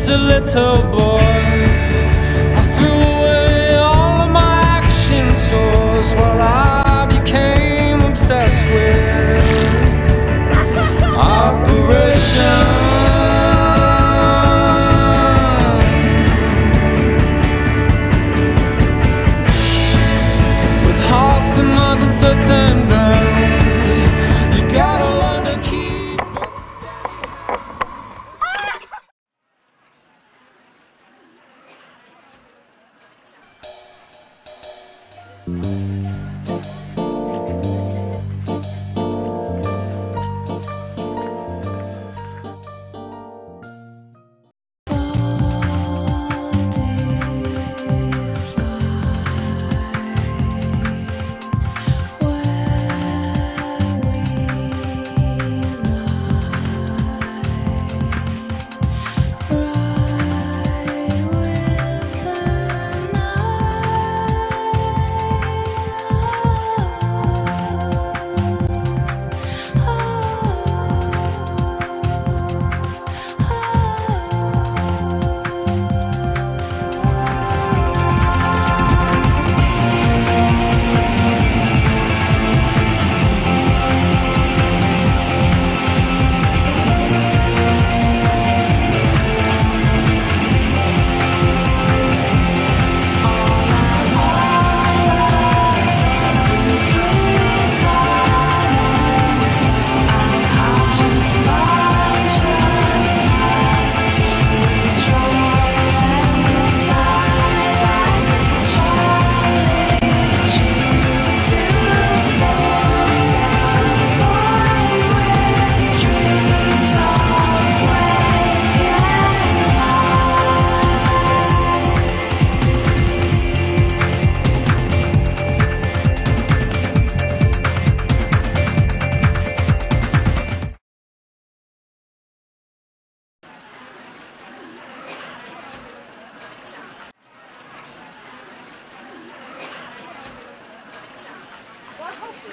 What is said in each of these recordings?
As a little boy, I threw away all of my action toys while I became obsessed with Operation. With hearts and minds uncertain.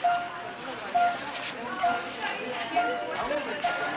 Thank you.